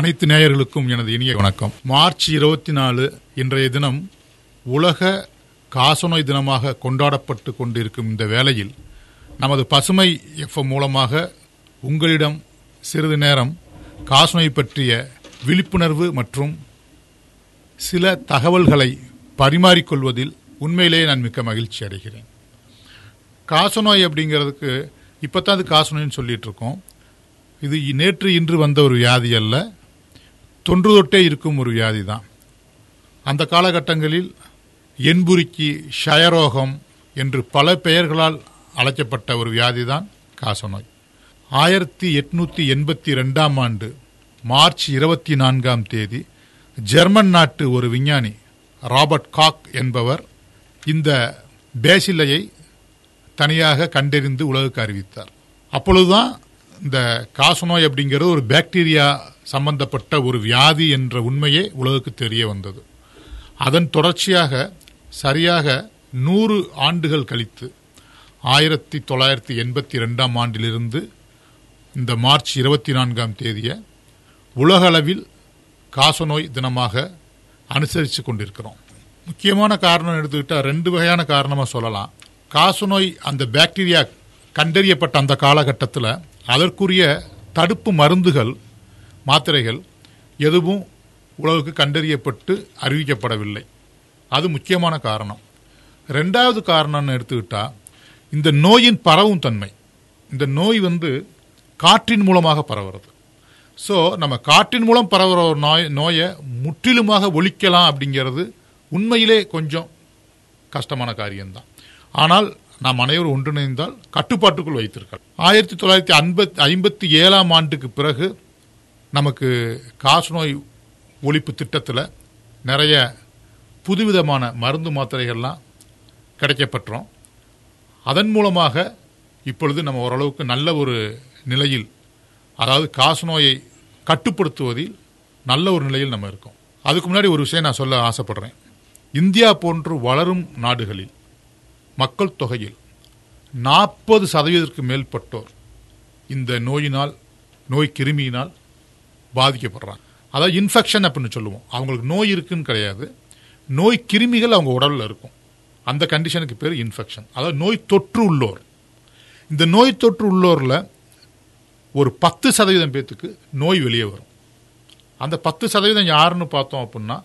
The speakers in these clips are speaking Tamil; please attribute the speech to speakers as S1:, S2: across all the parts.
S1: அனைத்து நேயர்களுக்கும் எனது இனிய வணக்கம். மார்ச் இருபத்தி நாலு இன்றைய தினம் உலக காசநோய் தினமாக கொண்டாடப்பட்டு கொண்டிருக்கும் இந்த வேளையில் நமது பசுமை எஃப்எம் மூலமாக உங்களிடம் சிறிது நேரம் காசநோய் பற்றிய விழிப்புணர்வு மற்றும் சில தகவல்களை பரிமாறிக்கொள்வதில் உண்மையிலேயே நான் மிக்க மகிழ்ச்சி அடைகிறேன். காசநோய் அப்படிங்கிறதுக்கு இப்போ தான் அது காசநோய்னு சொல்லிட்டு இருக்கோம். இது நேற்று இன்று வந்த ஒரு வியாதி அல்ல. தொன்று தொட்டே இருக்கும் ஒரு வியாதி தான். அந்த காலகட்டங்களில் என்புரிக்கி ஷயரோகம் என்று பல பெயர்களால் அழைக்கப்பட்ட ஒரு வியாதி தான் காசநோய். ஆயிரத்தி எட்நூத்தி எண்பத்தி ரெண்டாம் ஆண்டு மார்ச் இருபத்தி நான்காம் தேதி ஜெர்மன் நாட்டு ஒரு விஞ்ஞானி ராபர்ட் காக் என்பவர் இந்த பேசிலையை தனியாக கண்டறிந்து உலகுக்கு அறிவித்தார். அப்பொழுதுதான் இந்த காசநோய் அப்படிங்கிறது ஒரு பாக்டீரியா சம்பந்தப்பட்ட ஒரு வியாதி என்ற உண்மையே உலகுக்கு தெரிய வந்தது. அதன் தொடர்ச்சியாக சரியாக நூறு ஆண்டுகள் கழித்து ஆயிரத்தி தொள்ளாயிரத்தி எண்பத்தி ரெண்டாம் ஆண்டிலிருந்து இந்த மார்ச் இருபத்தி நான்காம் தேதியை உலகளவில் காசநோய் தினமாக அனுசரித்து கொண்டிருக்கிறோம். முக்கியமான காரணம் எடுத்துக்கிட்டால் ரெண்டு வகையான காரணமாக சொல்லலாம். காசநோய் அந்த பாக்டீரியா கண்டறியப்பட்ட அந்த காலகட்டத்தில் அதற்குரிய தடுப்பு மருந்துகள் மாத்திரைகள் எதுவும் உலகுக்கு கண்டறியப்பட்டு அறிவிக்கப்படவில்லை. அது முக்கியமான காரணம். ரெண்டாவது காரணம்னு எடுத்துக்கிட்டா இந்த நோயின் பரவும் தன்மை. இந்த நோய் வந்து காற்றின் மூலமாக பரவுறது. ஸோ நம்ம காற்றின் மூலம் பரவுற ஒரு நோய் நோயை முற்றிலுமாக ஒழிக்கலாம் அப்படிங்கிறது உண்மையிலே கொஞ்சம் கஷ்டமான காரியம்தான். ஆனால் நாம் அனைவரும் ஒன்றிணைந்தால் கட்டுப்பாட்டுக்குள் வைத்திருக்கலாம். ஆயிரத்தி தொள்ளாயிரத்தி ஐம்பத்தி ஐம்பத்தி ஏழாம் ஆண்டுக்கு பிறகு நமக்கு காசநோய் ஒழிப்பு திட்டத்தில் நிறைய புதுவிதமான மருந்து மாத்திரைகள்லாம் கிடைக்கப்பட்டோம் அதன் மூலமாக இப்பொழுது நம்ம ஓரளவுக்கு நல்ல ஒரு நிலையில் அதாவது காசநோயை கட்டுப்படுத்துவதில் நல்ல ஒரு நிலையில் நம்ம இருக்கோம். அதுக்கு முன்னாடி ஒரு விஷயம் நான் சொல்ல ஆசைப்படுறேன். இந்தியா போன்று வளரும் நாடுகளில் மக்கள் தொகையில் நாற்பது சதவீதத்திற்கு மேற்பட்டோர் இந்த நோயினால் நோய் கிருமியினால் பாதிக்கப்படுறாங்க. அதாவது இன்ஃபெக்ஷன் அப்படின்னு சொல்லுவோம். அவங்களுக்கு நோய் இருக்குன்னு கிடையாது. நோய் கிருமிகள் அவங்க உடலில் இருக்கும். அந்த கண்டிஷனுக்கு பேர் இன்ஃபெக்ஷன் அதாவது நோய் தொற்று உள்ளோர். இந்த நோய் தொற்று உள்ளோரில் ஒரு பத்து சதவீதம் பேத்துக்கு நோய் வெளியே வரும். அந்த பத்து சதவீதம் யாருன்னு பார்த்தோம் அப்படின்னா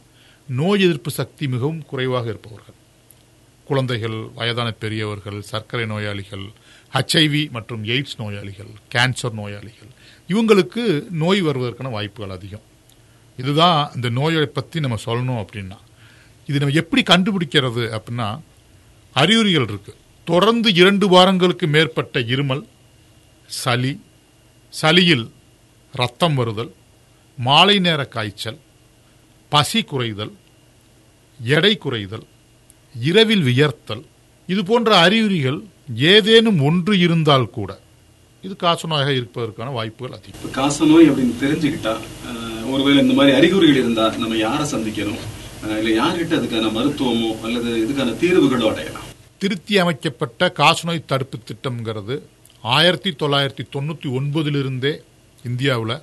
S1: நோய் எதிர்ப்பு சக்தி மிகவும் குறைவாக இருப்பவர்கள். குழந்தைகள் வயதான பெரியவர்கள் சர்க்கரை நோயாளிகள் ஹச்ஐவி மற்றும் எய்ட்ஸ் நோயாளிகள் கேன்சர் நோயாளிகள். இவங்களுக்கு நோய் வருவதற்கான வாய்ப்புகள் அதிகம். இதுதான் இந்த நோயை பற்றி நம்ம சொல்லணும் அப்படின்னா. இது நம்ம எப்படி கண்டுபிடிக்கிறது அப்படின்னா அறிகுறிகள் இருக்குது தொடர்ந்து இரண்டு வாரங்களுக்கு மேற்பட்ட இருமல் சளி சளியில் ரத்தம் வருதல் மாலை நேர காய்ச்சல் பசி குறைதல் எடை குறைதல் இரவில் வியர்த்தல் இது போன்ற அறிகுறிகள் ஏதேனும் ஒன்று இருந்தால் கூட இது காசநோயாக இருப்பதற்கான வாய்ப்புகள் அதிகம்.
S2: காசநோய் அப்படின்னு தெரிஞ்சுக்கிட்டா ஒருவேளை இந்த மாதிரி அறிகுறிகள் இருந்தா நம்ம யாரை சந்திக்கணும்? இல்ல யார்கிட்ட அதுக்கான மருத்துவமோ அல்லது இதுக்கான தீர்வுகளோ அடையலாம்.
S1: திருத்தி அமைக்கப்பட்ட காசநோய் தடுப்பு திட்டம்ங்கிறது ஆயிரத்தி தொள்ளாயிரத்தி தொண்ணூற்றி ஒன்பதிலிருந்தே இந்தியாவில்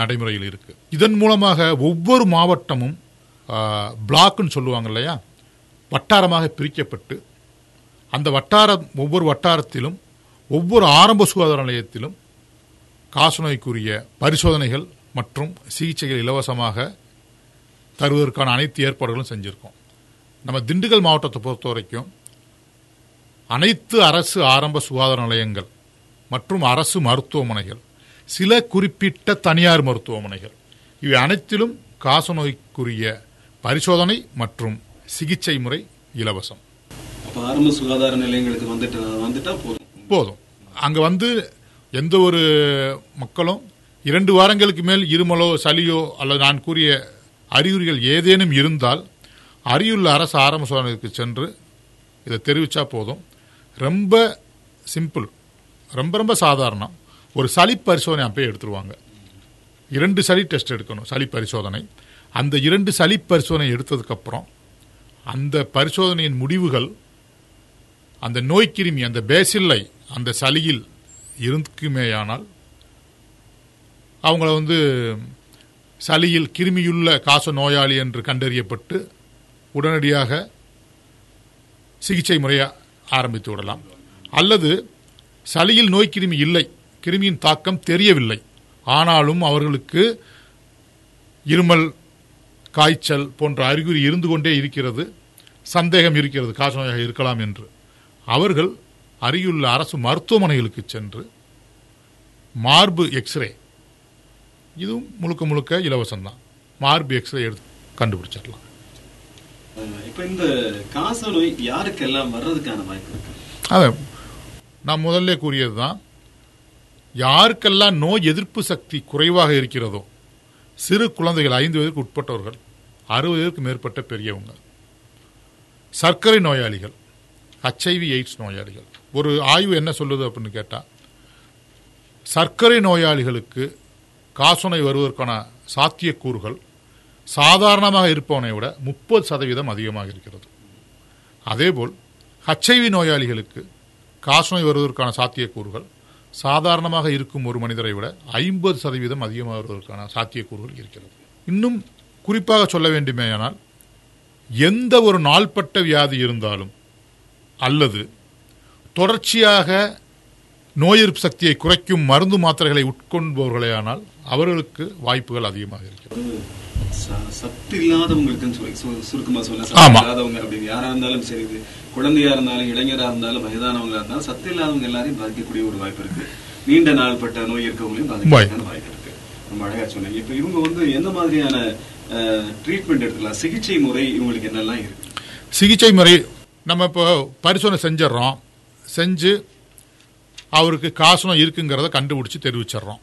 S1: நடைமுறையில் இருக்கு. இதன் மூலமாக ஒவ்வொரு மாவட்டமும் பிளாக்னு சொல்லுவாங்க இல்லையா? வட்டாரமாக பிரிக்கப்பட்டு அந்த வட்டாரம் ஒவ்வொரு வட்டாரத்திலும் ஒவ்வொரு ஆரம்ப சுகாதார நிலையத்திலும் காசநோய்க்குரிய பரிசோதனைகள் மற்றும் சிகிச்சைகள் இலவசமாக தருவதற்கான அனைத்து ஏற்பாடுகளும் செஞ்சிருக்கோம். நம்ம திண்டுக்கல் மாவட்டத்தை பொறுத்த வரைக்கும் அனைத்து அரசு ஆரம்ப சுகாதார நிலையங்கள் மற்றும் அரசு மருத்துவமனைகள் சில குறிப்பிட்ட தனியார் மருத்துவமனைகள் இவை அனைத்திலும் காசநோய்க்குரிய பரிசோதனை மற்றும் சிகிச்சை முறை இலவசம்.
S2: ஆரம்ப சுகாதார நிலையங்களுக்கு வந்துட்டு வந்துட்டா போதும்.
S1: போதும். அங்க வந்து எந்த ஒரு மக்களும் இரண்டு வாரங்களுக்கு மேல் இருமலோ சளியோ அல்லது நான் கூறிய அறிகுறிகள் ஏதேனும் இருந்தால் அரியுள்ள அரசு ஆரம்ப சோதனைக்கு சென்று இதை தெரிவித்தா போதும். ரொம்ப சிம்பிள் ரொம்ப ரொம்ப சாதாரணம் ஒரு சளி பரிசோதனை அப்பயே எடுத்துருவாங்க. இரண்டு சளி டெஸ்ட் எடுக்கணும் சளி பரிசோதனை. அந்த இரண்டு சளி பரிசோதனை எடுத்ததுக்கப்புறம் அந்த பரிசோதனையின் முடிவுகள் அந்த நோய்க்கிருமி அந்த பேசில்லை அந்த சளியில் இருக்குமேயானால் அவங்கள வந்து சளியில் கிருமியுள்ள காச நோயாளி என்று கண்டறியப்பட்டு உடனடியாக சிகிச்சை முறையை ஆரம்பித்து விடலாம். அல்லது சளியில் நோய் கிருமி இல்லை கிருமியின் தாக்கம் தெரியவில்லை. ஆனாலும் அவர்களுக்கு இருமல் காய்ச்சல் போன்ற அறிகுறி இருந்து கொண்டே இருக்கிறது சந்தேகம் இருக்கிறது காசநோயாக இருக்கலாம் என்று. அவர்கள் அருகிலுள்ள அரசு மருத்துவமனைகளுக்கு சென்று மார்பு எக்ஸ்ரே. இதுவும் முழுக்க முழுக்க இலவசம்தான். மார்பு எக்ஸ்ரே எடுத்து கண்டுபிடிச்சிடலாம்.
S2: இப்ப இந்த காச நோய் யாருக்கெல்லாம் வர்றதுக்கான வாய்ப்பு இருக்கு?
S1: அதை நான் முதல்ல கூறியது தான் யாருக்கெல்லாம் நோய் எதிர்ப்பு சக்தி குறைவாக இருக்கிறதோ சிறு குழந்தைகள் ஐந்து வயதுக்கு உட்பட்டவர்கள் அறுபது வயதுக்கு மேற்பட்ட பெரியவங்க சர்க்கரை நோயாளிகள் ஹச்ஐவி எய்ட்ஸ் நோயாளிகள். ஒரு ஆய்வு என்ன சொல்லுது அப்படின்னு கேட்டால் சர்க்கரை நோயாளிகளுக்கு காசநோய் வருவதற்கான சாத்தியக்கூறுகள் சாதாரணமாக இருப்பவனை விட முப்பது சதவீதம் அதிகமாக இருக்கிறது. அதேபோல் ஹச்ஐவி நோயாளிகளுக்கு காசநோய் வருவதற்கான சாத்தியக்கூறுகள் சாதாரணமாக இருக்கும் ஒரு மனிதரை விட ஐம்பது சதவீதம் அதிகமாக வருவதற்கான சாத்தியக்கூறுகள் இருக்கிறது. இன்னும் குறிப்பாக சொல்ல வேண்டுமேயானால் எந்த ஒரு நாள்பட்ட வியாதி இருந்தாலும் அல்லது தொடர்ச்சியாக நோய் எதிர்ப்பு சக்தியை குறைக்கும் மருந்து மாத்திரைகளை உட்கொள்பவர்களேயானால் அவர்களுக்கு வாய்ப்புகள் அதிகமாக இருக்கிறது.
S2: சத்து இல்லாதவங்களுக்குன்னு சொல்லி சு- சுருக்கமா சொல்ல இல்லாதவங்க அப்படின்னு யாரா இருந்தாலும் சரி குழந்தையா இருந்தாலும் இளைஞரா இருந்தாலும் வயதானவங்களா இருந்தாலும் சத்து இல்லாதவங்க எல்லாரையும் பாதிக்கக்கூடிய ஒரு வாய்ப்பு இருக்கு. நீண்ட நாள்பட்ட நோய் இருக்கவங்களையும் பாதிக்கிறதுக்கான வாய்ப்பு இருக்கு. ரொம்ப அழகா சொன்னீங்க. இப்ப இவங்க வந்து எந்த மாதிரியான ட்ரீட்மெண்ட் எடுத்துக்கலாம்? சிகிச்சை முறை இவங்களுக்கு என்னெல்லாம் இருக்கு?
S1: சிகிச்சை முறை நம்ம இப்போ பரிசோதனை செஞ்சிட்றோம். செஞ்சு அவருக்கு காசனம் இருக்குங்கிறத கண்டுபிடிச்சி தெரிவிச்சிடுறோம்.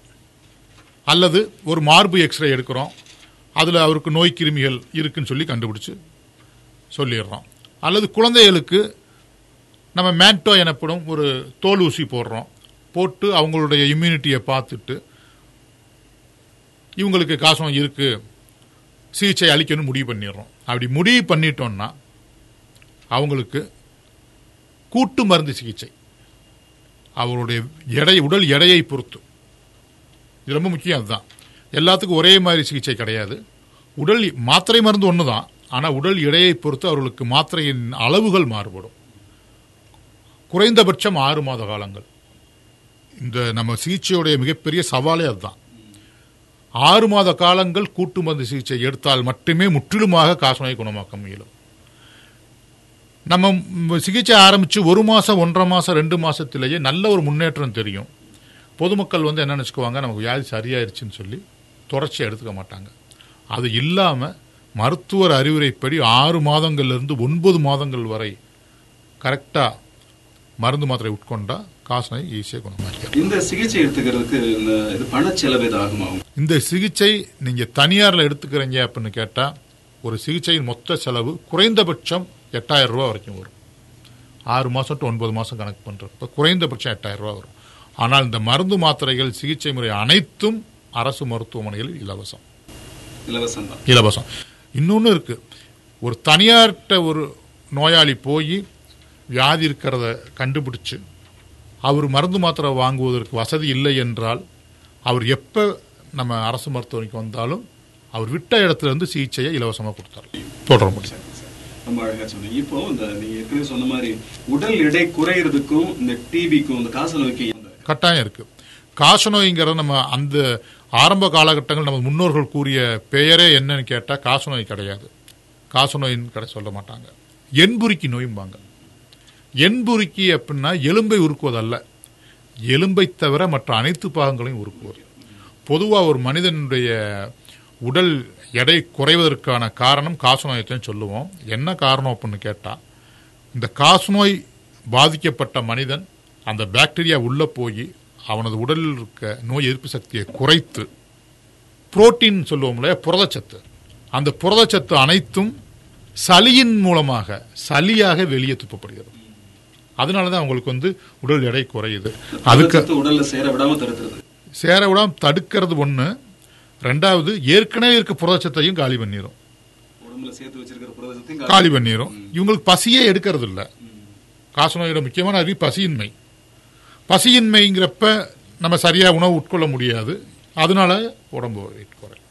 S1: அல்லது ஒரு மார்பு எக்ஸ்ரே எடுக்கிறோம். அதில் அவருக்கு நோய் கிருமிகள் இருக்குன்னு சொல்லி கண்டுபிடிச்சி சொல்லிடுறோம். அல்லது குழந்தைகளுக்கு நம்ம மேண்டோ எனப்படும் ஒரு தோல் ஊசி போடுறோம். போட்டு அவங்களுடைய இம்யூனிட்டியை பார்த்துட்டு இவங்களுக்கு காசம் இருக்குது சிகிச்சை அளிக்கணும்னு முடிவு பண்ணிடுறோம். அப்படி முடிவு பண்ணிட்டோம்னா அவங்களுக்கு கூட்டு மருந்து சிகிச்சை. அவருடைய எடை உடல் எடையை பொறுத்து. இது ரொம்ப முக்கியம் அதுதான். எல்லாத்துக்கும் ஒரே மாதிரி சிகிச்சை கிடையாது. உடல் மாத்திரை மருந்து ஒன்று தான் ஆனால் உடல் எடையை பொறுத்து அவர்களுக்கு மாத்திரையின் அளவுகள் மாறுபடும். குறைந்தபட்சம் ஆறு மாத காலங்கள். இந்த நம்ம சிகிச்சையுடைய மிகப்பெரிய சவாலே அதுதான். ஆறு மாத காலங்கள் கூட்டு மருந்து சிகிச்சை எடுத்தால் மட்டுமே முற்றிலுமாக காசநோயை குணமாக்க முயலும் நம்ம சிகிச்சை ஆரம்பித்து ஒரு மாதம் ஒன்றரை மாதம் ரெண்டு மாதத்திலேயே நல்ல ஒரு முன்னேற்றம் தெரியும். பொதுமக்கள் வந்து என்ன நினச்சிக்குவாங்க? நமக்கு வியாதி சரியாயிருச்சுன்னு சொல்லி தொடர்ச்சியாக எடுத்துக்க மாட்டாங்க. அது இல்லாமல் மருத்துவர் அறிவுரைப்படி ஆறு மாதங்கள்லேருந்து ஒன்பது மாதங்கள் வரை கரெக்டாக மருந்து மாத்திரை உட்கொண்டா காசனை ஈஸியாக குணமாக்கலாம்
S2: இந்த சிகிச்சை எடுத்துக்கிறதுக்கு இந்த இது பண செலவு ஆகுமாகும்?
S1: இந்த சிகிச்சை நீங்கள் தனியாரில் எடுத்துக்கிறீங்க அப்படின்னு கேட்டால் ஒரு சிகிச்சையின் மொத்த செலவு குறைந்தபட்சம் எட்டாயிரம் ரூபா வரைக்கும் வரும். ஆறு மாதம் டு ஒன்பது மாதம் கணக்கு பண்ணுறப்ப குறைந்தபட்சம் எட்டாயிரம் ரூபா வரும். ஆனால் இந்த மருந்து மாத்திரைகள் சிகிச்சை முறை அனைத்தும் அரசு மருத்துவமனைகளில் இலவசம்.
S2: இலவசம்
S1: இலவசம். இன்னொன்று இருக்கு. ஒரு தனியார்கிட்ட ஒரு நோயாளி போய் வியாதி இருக்கிறத கண்டுபிடிச்சு அவர் மருந்து மாத்திரை வாங்குவதற்கு வசதி இல்லை என்றால் அவர் எப்போ நம்ம அரசு மருத்துவமனைக்கு வந்தாலும் அவர் விட்ட இடத்துல இருந்து சிகிச்சையை இலவசமாக கொடுத்தாரு. தொடர முடியும்
S2: ரொம்ப அழகா சொன்னீங்க இப்போ இந்த நீங்க ஏற்கனவே சொன்ன மாதிரி உடல் எடை குறையிறதுக்கும் இந்த டிபிக்கும் இந்த காச நோய்க்கு
S1: கட்டாயம் இருக்கு. காசநோய்ங்கிறது நம்ம அந்த ஆரம்ப காலகட்டங்கள் நம்ம முன்னோர்கள் கூறிய பெயரே என்னன்னு கேட்டால் காச நோய் கிடையாது. காச நோயின்னு கடை சொல்ல மாட்டாங்க. எண்புருக்கி நோயும்பாங்க. என்புரிக்கி அப்படின்னா எலும்பை உருக்குவதல்ல. எலும்பை தவிர மற்ற அனைத்து பாகங்களையும் உருக்குவது பொதுவாக ஒரு மனிதனுடைய உடல் எடை குறைவதற்கான காரணம் காசநோயத்தையும் சொல்லுவோம். என்ன காரணம் அப்படின்னு கேட்டால் இந்த காசநோய் பாதிக்கப்பட்ட மனிதன் அந்த பாக்டீரியா உள்ள போய் அவனது உடலில் இருக்க நோய் எதிர்ப்பு சக்தியை குறைத்து புரோட்டீன் சொல்லுவோம் இல்லையா புரதச்சத்து. அந்த புரதச்சத்து அனைத்தும் சளியின் மூலமாக சளியாக வெளியே துப்பப்படுகிறது. அதனால தான் அவங்களுக்கு வந்து உடல் எடை குறையுது. அதுக்கு
S2: உடல்ல சேர விடாம தடுத்துறது
S1: சேர விடாம தடுக்கிறது ஒன்று ரெண்டாவது ஏற்கனவே இருக்க புரதச்சத்தையும் காலி பண்ணிடும் காலி பண்ணிடும் இவங்களுக்கு பசியே எடுக்கிறது இல்லை காசநோயோட முக்கியமான அறிவு பசியின்மை. பசியின்மைங்கிறப்ப நம்ம சரியாக உணவு உட்கொள்ள முடியாது. அதனால உடம்பு குறையும்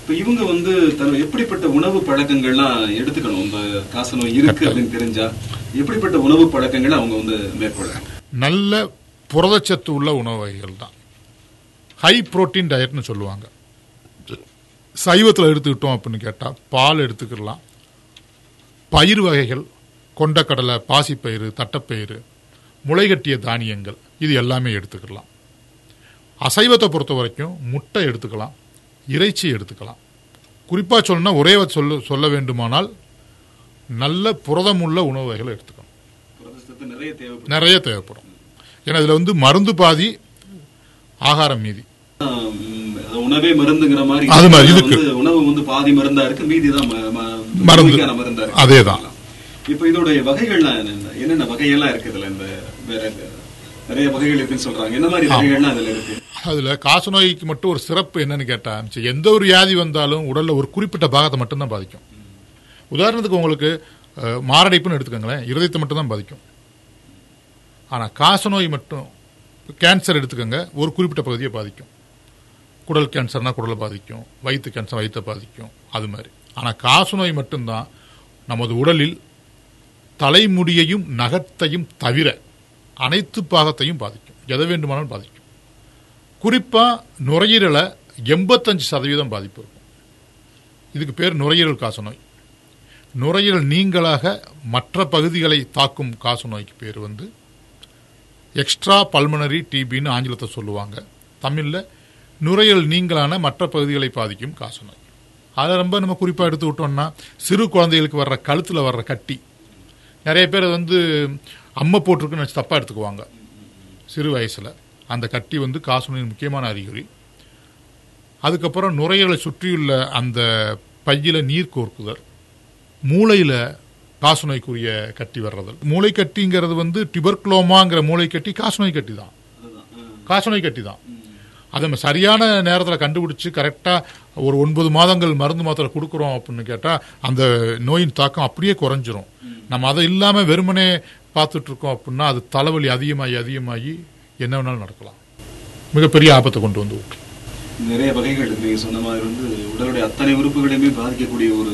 S2: இப்ப இவங்க வந்து தன் எப்படிப்பட்ட உணவு பழக்கங்கள்லாம் எடுத்துக்கணும்? இந்த காசநோய் இருக்கு அப்படின்னு தெரிஞ்சா எப்படிப்பட்ட உணவு பழக்கங்களை அவங்க வந்து மேற்கொள்ளலாம்
S1: நல்ல புரதச்சத்து உள்ள உணவு வகைகள் தான். ஹை புரோட்டீன் டயட்னு சொல்லுவாங்க. சைவத்தில் எடுத்துக்கிட்டோம் அப்படின்னு கேட்டால் பால் எடுத்துக்கலாம் பயிர் வகைகள் கொண்டக்கடலை பாசிப்பயிறு தட்டைப்பயிறு முளைகட்டிய தானியங்கள் இது எல்லாமே எடுத்துக்கலாம் அசைவத்தை பொறுத்த வரைக்கும் முட்டை எடுத்துக்கலாம் இறைச்சி எடுத்துக்கலாம். குறிப்பாக சொல்லணும்னா ஒரே சொல்ல சொல்ல வேண்டுமானால் நல்ல புரதமுள்ள உணவு வகைகளை எடுத்துக்கணும்.
S2: நிறைய தேவைப்படும்.
S1: ஏன்னா இதில் வந்து மருந்து பாதி ஆகாரம் மீதி.
S2: உணவே மருந்துங்கிற மாதிரி
S1: அது மாதிரி இதுக்கு.
S2: உணவு வந்து பாதி மருந்தா இருக்கு மீதி தான்
S1: மருந்து.
S2: மருந்தா இருக்கு.
S1: அதேதான்.
S2: இப்ப இதோடைய வகைகள்லாம் என்னென்ன என்னென்ன வகையெல்லாம் இருக்கு இதுல? இந்த வேற நிறைய வகைகள் இருக்குன்னு சொல்றாங்க. என்ன மாதிரி வகைகள்லாம் அதுல இருக்கு?
S1: அதில் காசநோய்க்கு மட்டும் ஒரு சிறப்பு என்னன்னு கேட்டால் சரி, எந்த ஒரு வியாதி வந்தாலும் உடலில் ஒரு குறிப்பிட்ட பாகத்தை மட்டும்தான் பாதிக்கும். உதாரணத்துக்கு உங்களுக்கு மாரடைப்புன்னு எடுத்துக்கோங்களேன். இருதயத்தை மட்டும்தான் பாதிக்கும். ஆனால் காசநோய் மட்டும் கேன்சர் எடுத்துக்கோங்க ஒரு குறிப்பிட்ட பகுதியை பாதிக்கும். குடல் கேன்சர்னா குடலை பாதிக்கும் வயிற்று கேன்சர் வயிற்றை பாதிக்கும் அது மாதிரி. ஆனால் காசநோய் மட்டும்தான் நமது உடலில் தலைமுடியையும் நகத்தையும் தவிர அனைத்து பாகத்தையும் பாதிக்கும். எதை வேண்டுமானாலும் பாதிக்கும். குறிப்பாக நுரையீரலை எண்பத்தஞ்சு சதவீதம் பாதிப்பு இருக்கும். இதுக்கு பேர் நுரையீரல் காசநோய் நுரையீரல் நீங்களாக மற்ற பகுதிகளை தாக்கும் காசநோய்க்கு பேர் வந்து எக்ஸ்ட்ரா பல்மனரி டிபின்னு ஆங்கிலத்தை சொல்லுவாங்க. தமிழில் நுரையீரல் நீங்களான மற்ற பகுதிகளை பாதிக்கும் காசநோய். அதில் ரொம்ப நம்ம குறிப்பாக எடுத்து விட்டோம்னா சிறு குழந்தைகளுக்கு வர்ற கழுத்தில் வர்ற கட்டி. நிறைய பேர் அது வந்து அம்மை போட்டிருக்குன்னு வச்சு தப்பாக எடுத்துக்குவாங்க. சிறு வயசில். அந்த கட்டி வந்து காசநோயின் முக்கியமான அறிகுறி. அதுக்கப்புறம் நுரையீரலை சுற்றியுள்ள அந்த பையில நீர் கோர்க்குதல். மூளையில் காசநோய்க்குரிய கட்டி வர்றதல். மூளை கட்டிங்கிறது வந்து டிபர்க்ளோமாங்கிற மூளை கட்டி காசநோய் கட்டி தான். காசநோய் கட்டி தான். அதை நம்ம சரியான நேரத்தில் கண்டுபிடிச்சி கரெக்டாக ஒரு ஒன்பது மாதங்கள் மருந்து மாத்திரை கொடுக்குறோம் அப்படின்னு கேட்டால் அந்த நோயின் தாக்கம் அப்படியே குறைஞ்சிரும். நம்ம அதை இல்லாமல் வெறுமனே பார்த்துட்டு இருக்கோம் அப்படின்னா அது தலைவலி அதிகமாகி அதிகமாகி என்ன வேணாலும் நடக்கலாம். மிகப்பெரிய ஆபத்தை கொண்டு வந்து
S2: நிறைய வகைகள் இருக்கு. சொன்ன மாதிரி வந்து உடலுடைய அத்தனை உறுப்புகளையுமே பாதிக்கக்கூடிய ஒரு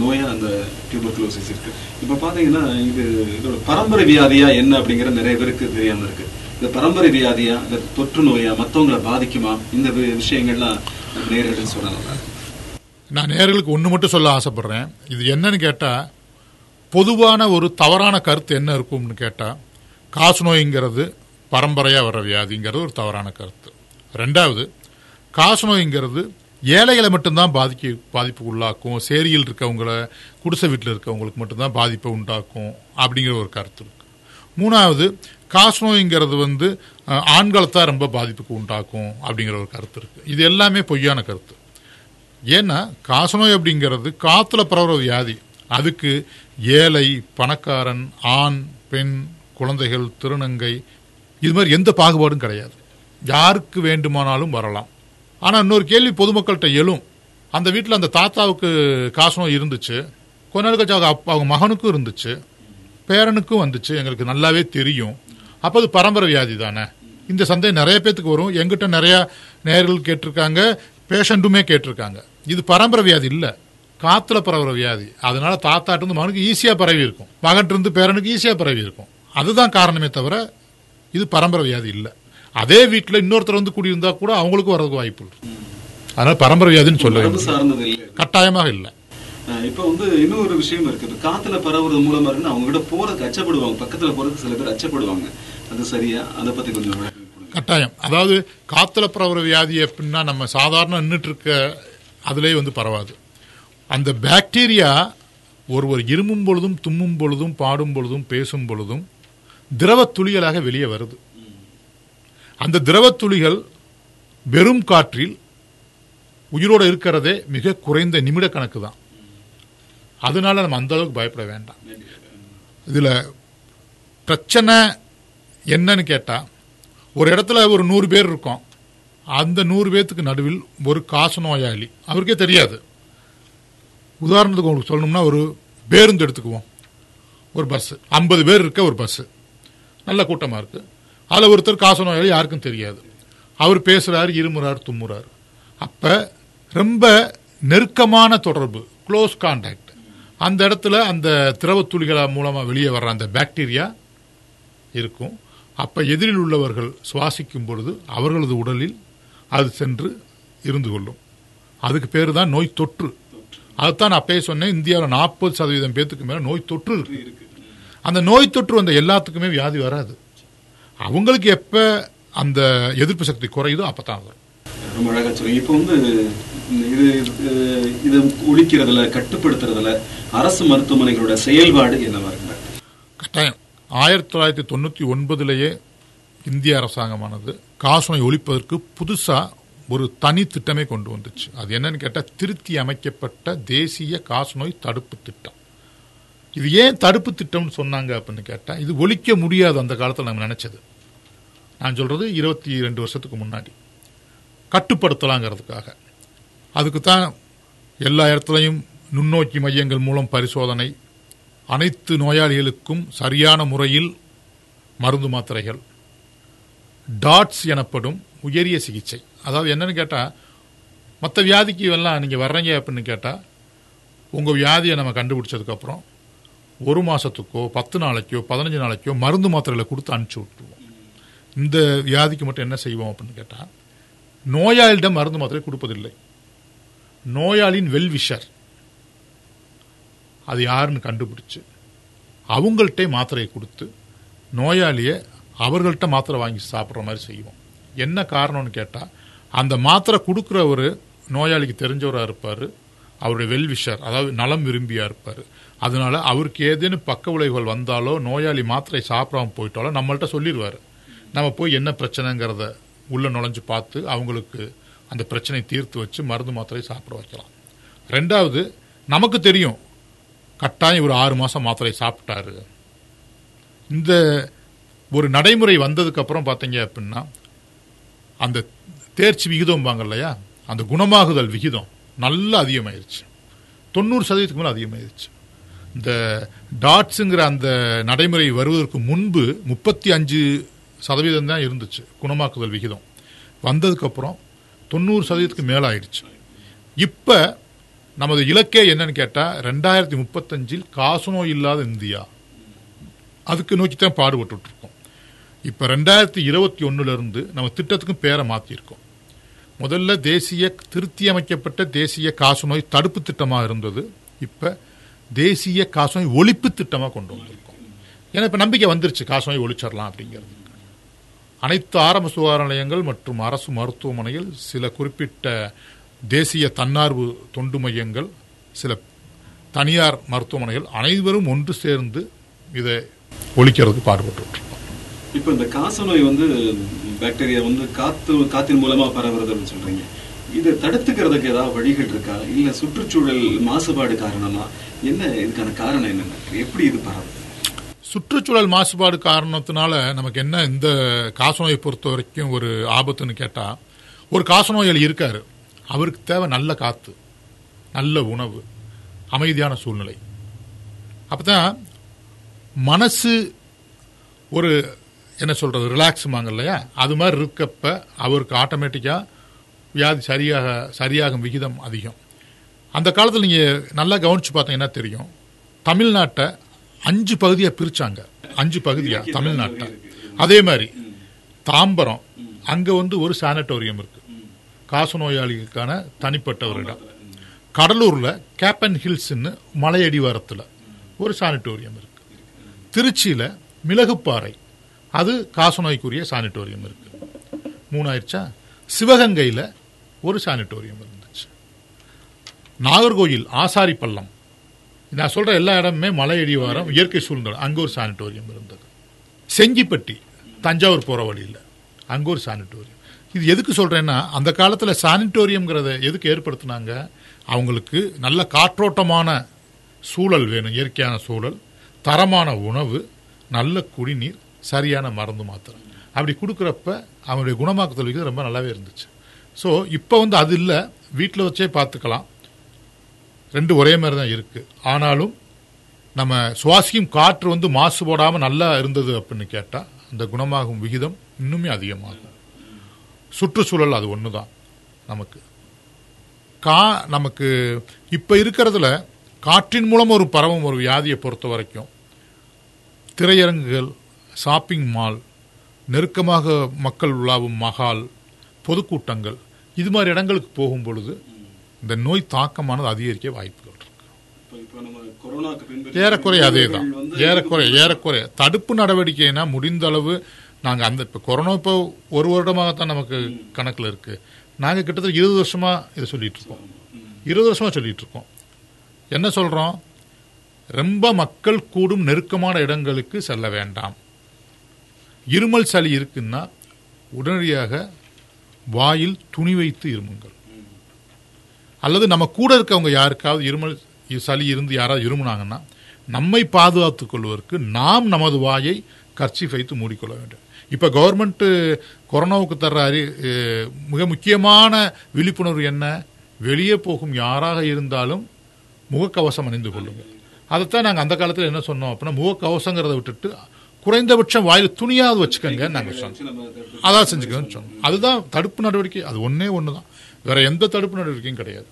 S2: நோயா அந்த டியூபர்குலோசிஸ் இருக்கு. இப்ப பாத்தீங்கன்னா இது இதோட பரம்பரை வியாதியா என்ன அப்படிங்கிற நிறைய பேருக்கு தெரியாம இருக்கு. இந்த பரம்பரை வியாதியா இந்த தொற்று நோயா மத்தவங்களை பாதிக்குமா? இந்த விஷயங்கள்லாம் நேர்கள் சொல்லலாம்.
S1: நான் நேர்களுக்கு ஒன்று மட்டும் சொல்ல ஆசைப்படுறேன். இது என்னன்னு கேட்டால் பொதுவான ஒரு தவறான கருத்து என்ன இருக்கும்னு கேட்டால் காசு நோய்ங்கிறது பரம்பரையாக வர வியாதிங்கிறது ஒரு தவறான கருத்து. ரெண்டாவது காசு நோய்ங்கிறது ஏழைகளை மட்டும்தான் பாதிக்க பாதிப்புக்கு உள்ளாக்கும். சேரியில் இருக்கவங்கள குடிசை வீட்டில் இருக்கவங்களுக்கு மட்டும்தான் பாதிப்பை உண்டாக்கும் அப்படிங்கிற ஒரு கருத்து இருக்கு. மூணாவது காசநோய்ங்கிறது வந்து ஆண்களைத்தான் ரொம்ப பாதிப்புக்கு உண்டாக்கும் அப்படிங்கிற ஒரு கருத்து இருக்கு. இது எல்லாமே பொய்யான கருத்து. ஏன்னா காசநோய் அப்படிங்கிறது காத்துல பரவுற வியாதி. அதுக்கு ஏழை பணக்காரன் ஆண் பெண் குழந்தைகள் திருநங்கை இது மாதிரி எந்த பாகுபாடும் கிடையாது. யாருக்கு வேண்டுமானாலும் வரலாம். ஆனால் இன்னொரு கேள்வி பொதுமக்கள்கிட்ட எழும். அந்த வீட்டில் அந்த தாத்தாவுக்கு காசநோய் இருந்துச்சு. கொஞ்ச நாள் கழிச்சு அவங்க அவங்க மகனுக்கும் இருந்துச்சு. பேரனுக்கும் வந்துச்சு. எங்களுக்கு நல்லாவே தெரியும். அப்போ அது பரம்பரை வியாதி தானே? இந்த சந்தேகம் நிறைய பேத்துக்கு வரும். எங்கிட்ட நிறைய நேர்கள் கேட்டிருக்காங்க பேஷண்ட்டுமே கேட்டிருக்காங்க. இது பரம்பரை வியாதி இல்லை. காத்துல பரவுற வியாதி. அதனால தாத்தாட்டு இருந்து மகனுக்கு ஈஸியாக பரவி இருக்கும். மகன்ட்டு இருந்து பேரனுக்கு ஈஸியாக பரவி இருக்கும். அதுதான் காரணமே தவிர இது பரம்பரை வியாதி இல்லை. அதே வீட்டில் இன்னொருத்தர் வந்து குடியிருந்தா கூட அவங்களுக்கும் வரதுக்கு வாய்ப்பு இருக்கு. அதனால பரம்பரை வியாதின்னு சொல்ல கட்டாயமாக இல்லை.
S2: இப்போ வந்து இன்னொரு விஷயம் இருக்குது காத்துல பரவுறது மூலமா இருக்கு அவங்க கிட்ட போறதுக்கு அச்சப்படுவாங்க. பக்கத்துல போறதுக்கு சில பேர் அச்சப்படுவாங்க. அது சரியா? அதை பத்தி கொஞ்சம்
S1: கட்டாயம். அதாவது காத்துல பரவுற வியாதி அப்படின்னா நம்ம சாதாரண நின்றுட்டு இருக்க அதுலேயே வந்து பரவாது. அந்த பாக்டீரியா ஒருவர் இருமும் பொழுதும் தும்மும் பொழுதும் பாடும் பொழுதும் பேசும் பொழுதும் திரவ துளிகளாக வெளியே வருது. அந்த திரவ துளிகள் வெறும் காற்றில் உயிரோடு இருக்கிறதே மிக குறைந்த நிமிட கணக்கு தான். அதனால நம்ம அந்த அளவுக்கு பயப்பட வேண்டாம். இதுல பிரச்சனை என்னன்னு கேட்டா ஒரு இடத்துல ஒரு நூறு பேர் இருக்கோம். அந்த நூறு பேர்த்துக்கு நடுவில் ஒரு காசு நோயாளி. அவருக்கே தெரியாது. உதாரணத்துக்கு உங்களுக்கு சொல்லணும்னா ஒரு பேருந்து எடுத்துக்குவோம். ஒரு பஸ் ஐம்பது பேர் இருக்க ஒரு பஸ் நல்ல கூட்டமாக இருக்கு. அதில் ஒருத்தர் காசு நோயாளி யாருக்கும் தெரியாது. அவர் பேசுறாரு இருமுறார் தும்முறார். அப்ப ரொம்ப நெருக்கமான தொடர்பு க்ளோஸ் கான்டாக்ட் அந்த இடத்துல அந்த திரவ மூலமாக வெளியே வர்ற அந்த பாக்டீரியா இருக்கும். அப்போ எதிரில் உள்ளவர்கள் சுவாசிக்கும் பொழுது அவர்களது உடலில் அது சென்று இருந்து கொள்ளும். அதுக்கு பேர் தான் நோய் தொற்று. அதுதான் நான் அப்பயே சொன்னேன் இந்தியாவில் நாற்பது சதவீதம் பேத்துக்கு மேலே நோய் தொற்று இருக்கு. அந்த நோய் தொற்று வந்த எல்லாத்துக்குமே வியாதி வராது. அவங்களுக்கு எப்போ அந்த எதிர்ப்பு சக்தி குறையுதோ அப்பதான் வரும்.
S2: ரொம்ப சொல்லுங்க இப்போ வந்து இது இது- ஒழிக்கிறதுல கட்டுப்படுத்துறதுல அரசு மருத்துவமனைகளோட செயல்பாடு என்னவா இருக்கு
S1: கட்டாயம் ஆயிரத்தி தொள்ளாயிரத்தி தொண்ணூற்றி ஒன்பதுலேயே இந்திய அரசாங்கமானது காசநோய் ஒழிப்பதற்கு புதுசாக ஒரு தனி திட்டமே கொண்டு வந்துச்சு. அது என்னன்னு கேட்டால் திருத்தி அமைக்கப்பட்ட தேசிய காசநோய் தடுப்பு திட்டம். இது ஏன் தடுப்பு திட்டம்னு சொன்னாங்க அப்படின்னு கேட்டால் இது ஒழிக்க முடியாது அந்த காலத்தில் நம்ம நினச்சது. நான் சொல்கிறது இருபத்தி ரெண்டு வருஷத்துக்கு முன்னாடி. கட்டுப்படுத்தலாங்கிறதுக்காக. அதுக்கு தான் எல்லா இடத்துலையும் நுண்ணோக்கி மையங்கள் மூலம் பரிசோதனை அனைத்து நோயாளிகளுக்கும் சரியான முறையில் மருந்து மாத்திரைகள் டாட்ஸ் எனப்படும் உயரிய சிகிச்சை. அதாவது என்னன்னு கேட்டால் மற்ற வியாதிக்கு எல்லாம் நீங்கள் வர்றீங்க அப்படின்னு கேட்டால் உங்கள் வியாதியை நம்ம கண்டுபிடிச்சதுக்கப்புறம் ஒரு மாதத்துக்கோ பத்து நாளைக்கோ பதினஞ்சு நாளைக்கோ மருந்து மாத்திரைகளை கொடுத்து அனுப்பிச்சி விட்டுருவோம். இந்த வியாதிக்கு மட்டும் என்ன செய்வோம் அப்படின்னு கேட்டால் நோயாளியிடம் மருந்து மாத்திரை கொடுப்பதில்லை. நோயாளியின் வெல்விஷர். அது யாருன்னு கண்டுபிடிச்சு அவங்கள்ட்டே மாத்திரையை கொடுத்து நோயாளியை அவர்கள்ட்ட மாத்திரை வாங்கி சாப்பிட்ற மாதிரி செய்வோம். என்ன காரணம்னு கேட்டால் அந்த மாத்திரை கொடுக்குறவர் நோயாளிக்கு தெரிஞ்சவராக இருப்பார் அவருடைய வெல்விஷர் அதாவது நலம் விரும்பியாக இருப்பார். அதனால அவருக்கு ஏதேனும் பக்க விளைவுகள் வந்தாலோ நோயாளி மாத்திரை சாப்பிடாம போயிட்டாலோ நம்மள்ட்ட சொல்லிடுவார் நம்ம போய் என்ன பிரச்சனைங்கிறத உள்ளே நுழைஞ்சு பார்த்து அவங்களுக்கு அந்த பிரச்சனையை தீர்த்து வச்சு மருந்து மாத்திரை சாப்பிட வைக்கலாம். ரெண்டாவது நமக்கு தெரியும் கட்டாயம் ஒரு ஆறு மாதம் மாத்திரை சாப்பிட்டாரு. இந்த ஒரு நடைமுறை வந்ததுக்கப்புறம் பார்த்தீங்க அப்படின்னா அந்த தேர்ச்சி விகிதம் வாங்க இல்லையா? அந்த குணமாகுதல் விகிதம் நல்லா அதிகமாயிருச்சு. தொண்ணூறு சதவீதத்துக்கு மேலே அதிகமாயிருச்சு. இந்த டாட்ஸுங்கிற அந்த நடைமுறை வருவதற்கு முன்பு முப்பத்தி அஞ்சு சதவீதம் தான் இருந்துச்சு குணமாக்குதல் விகிதம். வந்ததுக்கப்புறம் தொண்ணூறு சதவீதத்துக்கு மேலே ஆயிடுச்சு இப்போ நமது இலக்கே என்னன்னு கேட்டால் ரெண்டாயிரத்தி முப்பத்தஞ்சில் காசநோய் இல்லாத இந்தியா. அதுக்கு நோக்கி தான் பாடுபட்டுருக்கோம் இப்போ ரெண்டாயிரத்தி இருபத்தி ஒன்றுலேருந்து நம்ம திட்டத்துக்கும் பேரை மாற்றிருக்கோம் முதல்ல தேசிய திருத்தி அமைக்கப்பட்ட தேசிய காசநோய் தடுப்பு திட்டமாக இருந்தது. இப்போ தேசிய காசநோய் ஒழிப்பு திட்டமாக கொண்டு வந்திருக்கோம். ஏன்னா இப்போ நம்பிக்கை வந்துருச்சு காசநோய் ஒழிச்சிடலாம் அப்படிங்கிறது. அனைத்து ஆரம்ப சுகாதார நிலையங்கள் மற்றும் அரசு மருத்துவமனைகள் சில குறிப்பிட்ட தேசிய தன்னார்வ தொண்டு மையங்கள் சில தனியார் மருத்துவமனைகள் அனைவரும் ஒன்று சேர்ந்து இதை ஒழிக்கிறதுக்கு பாடுபட்டு
S2: இப்போ இந்த காசநோய் வந்து பாக்டீரியா வந்து காத்து காத்தின் மூலமா அப்படின்னு சொல்றீங்க. இதை தடுத்துக்கிறதுக்கு ஏதாவது வழிகள் இருக்கா? இல்ல சுற்றுச்சூழல் மாசுபாடு காரணமா? என்ன இதுக்கான காரணம் என்னென்ன எப்படி இது பரவுது?
S1: சுற்றுச்சூழல் மாசுபாடு காரணத்தினால நமக்கு என்ன இந்த காசநோயை பொறுத்த வரைக்கும் ஒரு ஆபத்துன்னு கேட்டால் ஒரு காசநோயாளி இருக்கார். அவருக்கு தேவை நல்ல காற்று நல்ல உணவு அமைதியான சூழ்நிலை. அப்பதான் மனசு ஒரு என்ன சொல்கிறது ரிலாக்ஸுமாங்க இல்லையா? அது மாதிரி இருக்கப்ப அவருக்கு ஆட்டோமேட்டிக்காக வியாதி சரியாக சரியாகும் விகிதம் அதிகம். அந்த காலத்தில் நீங்கள் நல்லா கவனித்து பார்த்தீங்கன்னா தெரியும். தமிழ்நாட்டை அஞ்சு பகுதியா பிரிச்சாங்க. அஞ்சு பகுதியா தமிழ்நாட்டை அதே மாதிரி தாம்பரம் அங்க வந்து ஒரு சானிட்டோரியம் இருக்கு. காசநோயாளிகளுக்கான தனிப்பட்ட ஒரு இடம். கடலூர்ல கேப்பன் ஹில்ஸ்னு மலையடிவாரத்துல ஒரு சானிட்டோரியம் இருக்கு. திருச்சியில மிளகுப்பாறை அது காசநோய்க்குரிய சானிட்டோரியம் இருக்கு. மூணாயிருச்சா? சிவகங்கையில ஒரு சானிட்டோரியம் இருந்துச்சு. நாகர்கோயில் ஆசாரி பள்ளம் நான் சொல்கிற எல்லா இடமுமே மலை அடிவாரம் இயற்கை சூழ்நிலை அங்கே ஒரு சானிட்டோரியம் இருந்தது. செஞ்சிப்பட்டி தஞ்சாவூர் போகிற வழியில். அங்கே ஒரு சானிட்டோரியம் இது எதுக்கு சொல்கிறேன்னா அந்த காலத்தில் சானிட்டோரியம்ங்கிறத எதுக்கு ஏற்படுத்தினாங்க? அவங்களுக்கு நல்ல காற்றோட்டமான சூழல் வேணும் இயற்கையான சூழல் தரமான உணவு நல்ல குடிநீர் சரியான மருந்து மாத்திரை. அப்படி கொடுக்குறப்ப அவனுடைய குணமாக்குதல் ரொம்ப நல்லாவே இருந்துச்சு. ஸோ இப்போ வந்து அது இல்லை. வீட்டில் வச்சே பார்த்துக்கலாம். ரெண்டு ஒரே மாதிரி தான் இருக்கு. ஆனாலும் நம்ம சுவாசிக்கும் காற்று வந்து மாசுபடாமல் நல்லா இருந்தது அப்படின்னு கேட்டால் அந்த குணமாகும் விகிதம் இன்னுமே அதிகமாகும். சுற்றுச்சூழல் அது ஒன்று தான் நமக்கு. கா நமக்கு இப்போ இருக்கிறதுல காற்றின் மூலம் ஒரு பரவும் ஒரு வியாதியை பொறுத்த வரைக்கும் திரையரங்குகள் ஷாப்பிங் மால் நெருக்கமாக மக்கள் உலாவும் மகால் பொதுக்கூட்டங்கள் இது மாதிரி இடங்களுக்கு போகும் பொழுது இந்த நோய் தாக்கமானது அதிகரிக்க வாய்ப்புகள் இருக்கு. ஏறக்குறைய அதே தான் ஏறக்குறைய ஏறக்குறைய. தடுப்பு நடவடிக்கைனா முடிந்த அளவு நாங்கள் அந்த இப்போ கொரோனா இப்போ ஒரு வருடமாகத்தான் நமக்கு கணக்கில் இருக்கு. நாங்கள் கிட்டத்தட்ட இருபது வருஷமா இதை சொல்லிட்டு இருக்கோம். இருபது வருஷமா சொல்லிட்டு இருக்கோம். என்ன சொல்றோம்? ரொம்ப மக்கள் கூடும் நெருக்கமான இடங்களுக்கு செல்ல வேண்டாம். இருமல் சளி இருக்குன்னா உடனடியாக வாயில் துணி வைத்து இருமுங்கள். அல்லது நம்ம கூட இருக்கவங்க யாருக்காவது இருமல் சளி இருந்து யாராவது இருமுனாங்கன்னா நம்மை பாதுகாத்துக் கொள்வதற்கு நாம் நமது வாயை கர்ச்சி வைத்து மூடிக்கொள்ள வேண்டும். இப்போ கவர்மெண்ட்டு கொரோனாவுக்கு தர்ற அறி மிக முக்கியமான விழிப்புணர்வு என்ன? வெளியே போகும் யாராக இருந்தாலும் முகக்கவசம் அணிந்து கொள்ளுங்கள். அதைத்தான் நாங்கள் அந்த காலத்தில் என்ன சொன்னோம் அப்படின்னா முகக்கவசங்கிறத விட்டுட்டு குறைந்தபட்சம் வாயில் துணியாவது வச்சுக்கோங்க நாங்கள் சொன்னோம். அதான் செஞ்சுக்கணும்னு சொன்னோம். அதுதான் தடுப்பு நடவடிக்கை. அது ஒன்றே ஒன்று தான் வேற எந்த தடுப்பு நடவடிக்கையும் கிடையாது.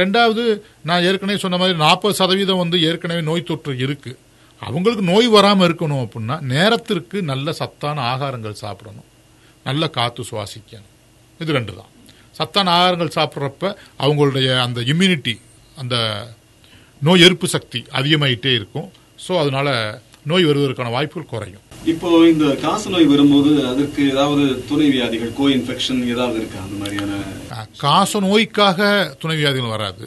S1: ரெண்டாவது நான் ஏற்கனவே சொன்ன மாதிரி நாற்பது சதவீதம் வந்து ஏற்கனவே நோய் தொற்று இருக்கு. அவங்களுக்கு நோய் வராமல் இருக்கணும் அப்படின்னா நேரத்திற்கு நல்ல சத்தான ஆகாரங்கள் சாப்பிடணும். நல்ல காற்று சுவாசிக்கணும். இது ரெண்டு தான். சத்தான ஆகாரங்கள் சாப்பிட்றப்ப அவங்களுடைய அந்த இம்யூனிட்டி அந்த நோய் எதிர்ப்பு சக்தி அதிகமாயிட்டே இருக்கும். ஸோ அதனால நோய் வருவதற்கான வாய்ப்புகள் குறையும்.
S2: இப்போ இந்த காச நோய் வரும்போது அதற்கு ஏதாவது துணை வியாதிகள் கோ இன்ஃபெக்ஷன் ஏதாவது இருக்கா? அந்த மாதிரியான
S1: காச நோய்க்காக துணை வியாதிகள் வராது.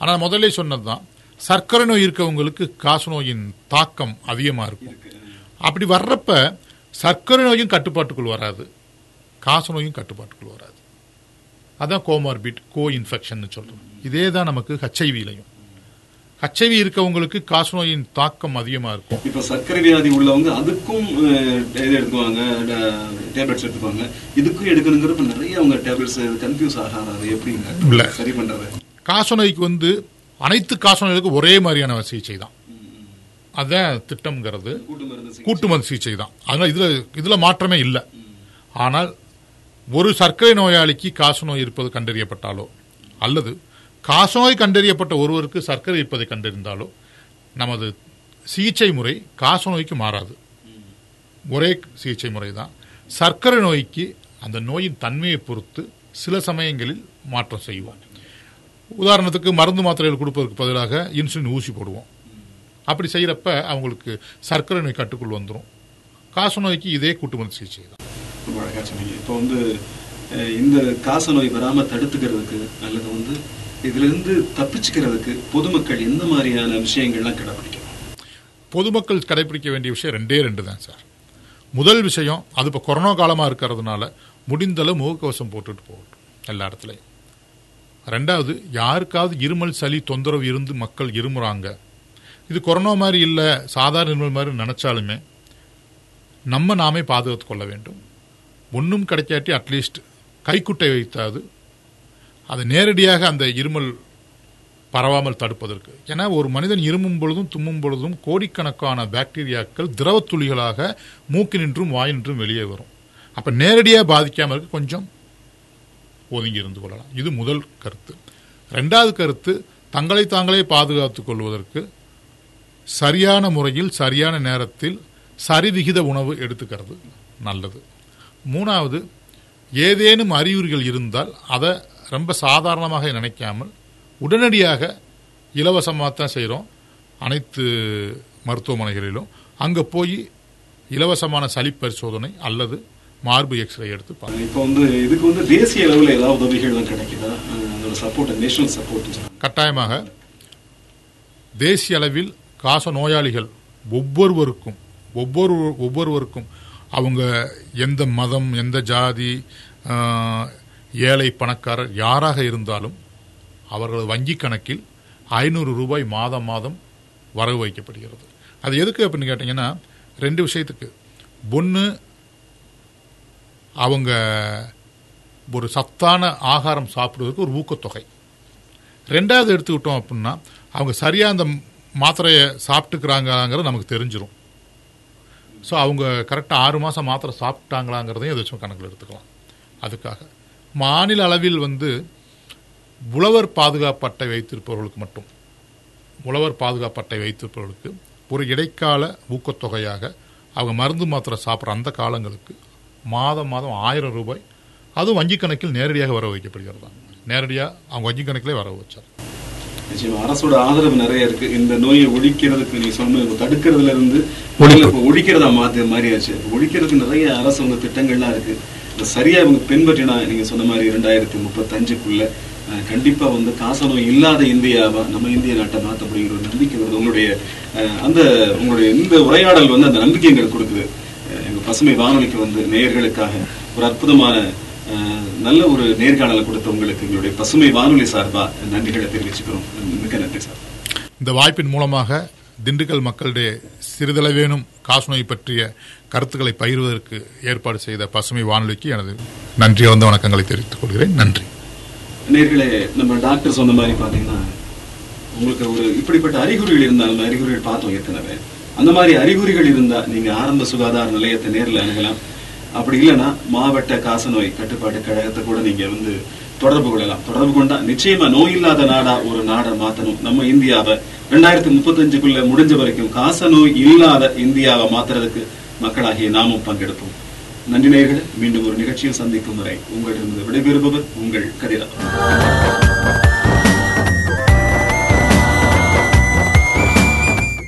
S1: ஆனால் முதல்ல சொன்னது தான் சர்க்கரை நோய் இருக்கவங்களுக்கு காச நோயின் தாக்கம் அதிகமாக இருக்கும்.
S2: இருக்கு.
S1: அப்படி வர்றப்ப சர்க்கரை நோயும் கட்டுப்பாட்டுக்குள் வராது. காச நோயும் கட்டுப்பாட்டுக்குள் வராது. அதான் கோமார்பிட் கோ இன்ஃபெக்ஷன் சொல்றோம். இதே தான் நமக்கு ஹச்ஐவிலையும் ஹச்ஐவி இருக்கவங்களுக்கு காச நோயின் தாக்கம் அதிகமாக இருக்கும்.
S2: இப்போ சர்க்கரை வியாதி உள்ளவங்க அதுக்கும் இது எடுத்துக்குவாங்க டேப்லெட்ஸ் எடுத்துக்குவாங்க இதுக்கும் எடுக்கணுங்கிறப்ப நிறைய அவங்க டேப்லெட்ஸ் கன்ஃபியூஸ் ஆகாது அது
S1: இல்ல.
S2: எப்படிங்க சரி பண்றது?
S1: காச நோய்க்கு வந்து அனைத்து காச நோய்களுக்கும் ஒரே மாதிரியான சிகிச்சை தான். அதான் திட்டம்ங்கிறது.
S2: கூட்டு சிகிச்சை.
S1: கூட்டு மருந்து சிகிச்சை தான். அதனால இதுல இதுல மாற்றமே இல்லை. ஆனால் ஒரு சர்க்கரை நோயாளிக்கு காசநோய் இருப்பது கண்டறியப்பட்டாலோ அல்லது காசநோய் கண்டறியப்பட்ட ஒருவருக்கு சர்க்கரை இருப்பதை கண்டறிந்தாலோ நமது சிகிச்சை முறை காசநோய்க்கு மாறாது. ஒரே சிகிச்சை முறை தான். சர்க்கரை நோய்க்கு அந்த நோயின் தன்மையை பொறுத்து சில சமயங்களில் மாற்றம் செய்வோம். உதாரணத்துக்கு மருந்து மாத்திரைகள் கொடுப்பதற்கு பதிலாக இன்சுலின் ஊசி போடுவோம். அப்படி செய்கிறப்ப அவங்களுக்கு சர்க்கரை நோய் கட்டுக்குள் வந்துடும் காச நோய்க்கு இதே கூட்டு மருந்து சிகிச்சை தான்.
S2: இப்போ வந்து இந்த காசநோய் நோய் தடுத்துக்கிறதுக்கு அல்லது வந்து இதுல இருந்து தப்பிச்சுக்கிறதுக்கு பொதுமக்கள் எந்த மாதிரியான விஷயங்கள்லாம் கடைபிடிக்கணும்
S1: பொதுமக்கள் கடைபிடிக்க வேண்டிய விஷயம் ரெண்டே ரெண்டு தான் சார். முதல் விஷயம் அது இப்போ கொரோனா காலமாக இருக்கிறதுனால முடிந்தளவு முகக்கவசம் போட்டுட்டு போகட்டும் எல்லா இடத்துலையும். ரெண்டாவது யாருக்காவது இருமல் சளி தொந்தரவு இருந்து மக்கள் இருமுறாங்க. இது கொரோனா மாதிரி இல்லை சாதாரண இருமல் மாதிரி நினச்சாலுமே நம்ம நாமே பாதுகாத்து கொள்ள வேண்டும். ஒன்றும் கிடைக்காட்டி அட்லீஸ்ட் கைக்குட்டை வைத்தாது அது நேரடியாக அந்த இருமல் பரவாமல் தடுப்பதற்கு. ஏன்னா ஒரு மனிதன் இருமும் பொழுதும் தும்மும் பொழுதும் கோடிக்கணக்கான பாக்டீரியாக்கள் திரவத் துளிகளாக மூக்கினின்றும் வாயினின்றும் வெளியே வரும். அப்போ நேரடியாக பாதிக்காமல் இருக்க கொஞ்சம் ஒதுங்கி இருந்து கொள்ளலாம். இது முதல் கருத்து. ரெண்டாவது கருத்து தங்களை தாங்களே பாதுகாத்துக் கொள்வதற்கு சரியான முறையில் சரியான நேரத்தில் சரிவிகித உணவு எடுத்துக்கிறது நல்லது. மூணாவது ஏதேனும் அறிகுறிகள் இருந்தால் அதை ரொம்ப சாதாரணமாக நினைக்காமல் உடனடியாக இலவசமாக தான் செய்கிறோம் அனைத்து மருத்துவமனைகளிலும். அங்கே போய் இலவசமான சளி பரிசோதனை அல்லது மார்பு எக்ஸ்ரே எடுத்து பார்க்கணும்
S2: இப்போ வந்து இதுக்கு வந்து தேசிய அளவில் ஏதாவது உதவிகள்லாம் கிடைக்குதா? சப்போர்ட் நேஷனல் சப்போர்ட்
S1: கட்டாயமாக தேசிய அளவில் காச நோயாளிகள் ஒவ்வொருவருக்கும் ஒவ்வொரு ஒவ்வொருவருக்கும் அவங்க எந்த மதம் எந்த ஜாதி ஏழை பணக்காரர் யாராக இருந்தாலும் அவர்களது வங்கி கணக்கில் ஐநூறு ரூபாய் மாதம் மாதம் வரவு வைக்கப்படுகிறது. அது எதுக்கு அப்படின்னு கேட்டிங்கன்னா ரெண்டு விஷயத்துக்கு. ஒன்று அவங்க ஒரு சத்தான ஆகாரம் சாப்பிடுவதற்கு ஒரு ஊக்கத்தொகை. ரெண்டாவது எடுத்துக்கிட்டோம் அப்படின்னா அவங்க சரியாக அந்த மாத்திரையை சாப்பிட்டுக்கிறாங்கிறது நமக்கு தெரிஞ்சிடும் ஸோ அவங்க கரெக்டாக ஆறு மாதம் மாத்திரை சாப்பிட்டாங்களாங்கிறதையும் எதாச்சும் கணக்கில் எடுத்துக்கலாம். அதுக்காக. மாநில அளவில் வந்து உழவர் பாதுகாப்பு அட்டை வைத்திருப்பவர்களுக்கு மட்டும் உழவர் பாதுகாப்பு அட்டை வைத்திருப்பவர்களுக்கு ஒரு இடைக்கால ஊக்கத்தொகையாக அவங்க மருந்து மாத்திரை சாப்பிட்ற அந்த காலங்களுக்கு மாதம் மாதம் ஆயிரம் ரூபாய். அதுவும் வங்கி கணக்கில் நேரடியாக வர வைக்கப்படுகிறது. நேரடியாக அவங்க வங்கி கணக்கிலே வர வச்சார்
S2: நிச்சயமா அரசோட ஆதரவு நிறைய இருக்கு. இந்த நோயை ஒழிக்கிறதுக்கு நீங்க சொன்ன தடுக்கிறதுல இருந்து ஒழிக்கிறதா மாத்து மாறியாச்சு. இப்ப ஒழிக்கிறதுக்கு நிறைய அரசு திட்டங்கள்லாம் இருக்கு. சரியா இவங்க பின்பற்றினா நீங்க சொன்ன மாதிரி இரண்டாயிரத்தி முப்பத்தஞ்சுக்குள்ள அஞ்சுக்குள்ள கண்டிப்பா வந்து காசநோய் இல்லாத இந்தியாவா நம்ம இந்திய நாட்டை மாத்த அப்படிங்கிற ஒரு நம்பிக்கை வருது. உங்களுடைய அந்த உங்களுடைய இந்த உரையாடல் வந்து அந்த நம்பிக்கை எங்களுக்கு கொடுக்குது. அஹ், எங்க பசுமை வானொலிக்கு வந்து நேயர்களுக்காக ஒரு அற்புதமான அஹ், நல்ல ஒரு நேர்காணலை கொடுத்த உங்களுக்கு எங்களுடைய பசுமை வானொலி சார்பா நன்றிகளை தெரிவிச்சுக்கிறோம். மிக்க நன்றி சார்.
S1: இந்த வாய்ப்பின் மூலமாக திண்டுக்கல் மக்களுடைய சிறிதளவேனும் காசநோய் பற்றிய கருத்துக்களை பகிர்வதற்கு ஏற்பாடு செய்த பசுமை வானொலிக்கு எனது நன்றி வந்த வணக்கங்களை தெரிவித்துக் கொள்கிறேன். நன்றி.
S2: நேர்களே நம்ம டாக்டர் சொன்ன மாதிரி பாத்தீங்கன்னா உங்களுக்கு ஒரு இப்படிப்பட்ட அறிகுறிகள் இருந்தாலும் அறிகுறிகள் பார்த்தோம் ஏற்கனவே அந்த மாதிரி அறிகுறிகள் இருந்தா நீங்க ஆரம்ப சுகாதார நிலையத்தை நேரில் அணுகலாம். அப்படி இல்லைன்னா மாவட்ட காசநோய் கட்டுப்பாட்டு கழகத்தை கூட நீங்க வந்து தொடர்பு கொள்ளலாம். தொடர்பு கொண்டா நிச்சயமா நோய் இல்லாத நாடா ஒரு நாடை மாத்தணும். நம்ம இந்தியாவை ரெண்டாயிரத்தி முப்பத்தஞ்சுக்குள்ள முடிஞ்ச வரைக்கும் காச நோய் இல்லாத இந்தியாவை மாத்துறதுக்கு மக்களாகிய நாமும் பங்கெடுப்போம். நன்றி நேயர்களே மீண்டும் ஒரு நிகழ்ச்சியில் சந்திக்கும் வரை உங்களிடமிருந்து விடைபெறுபவர் உங்கள் கதிரா.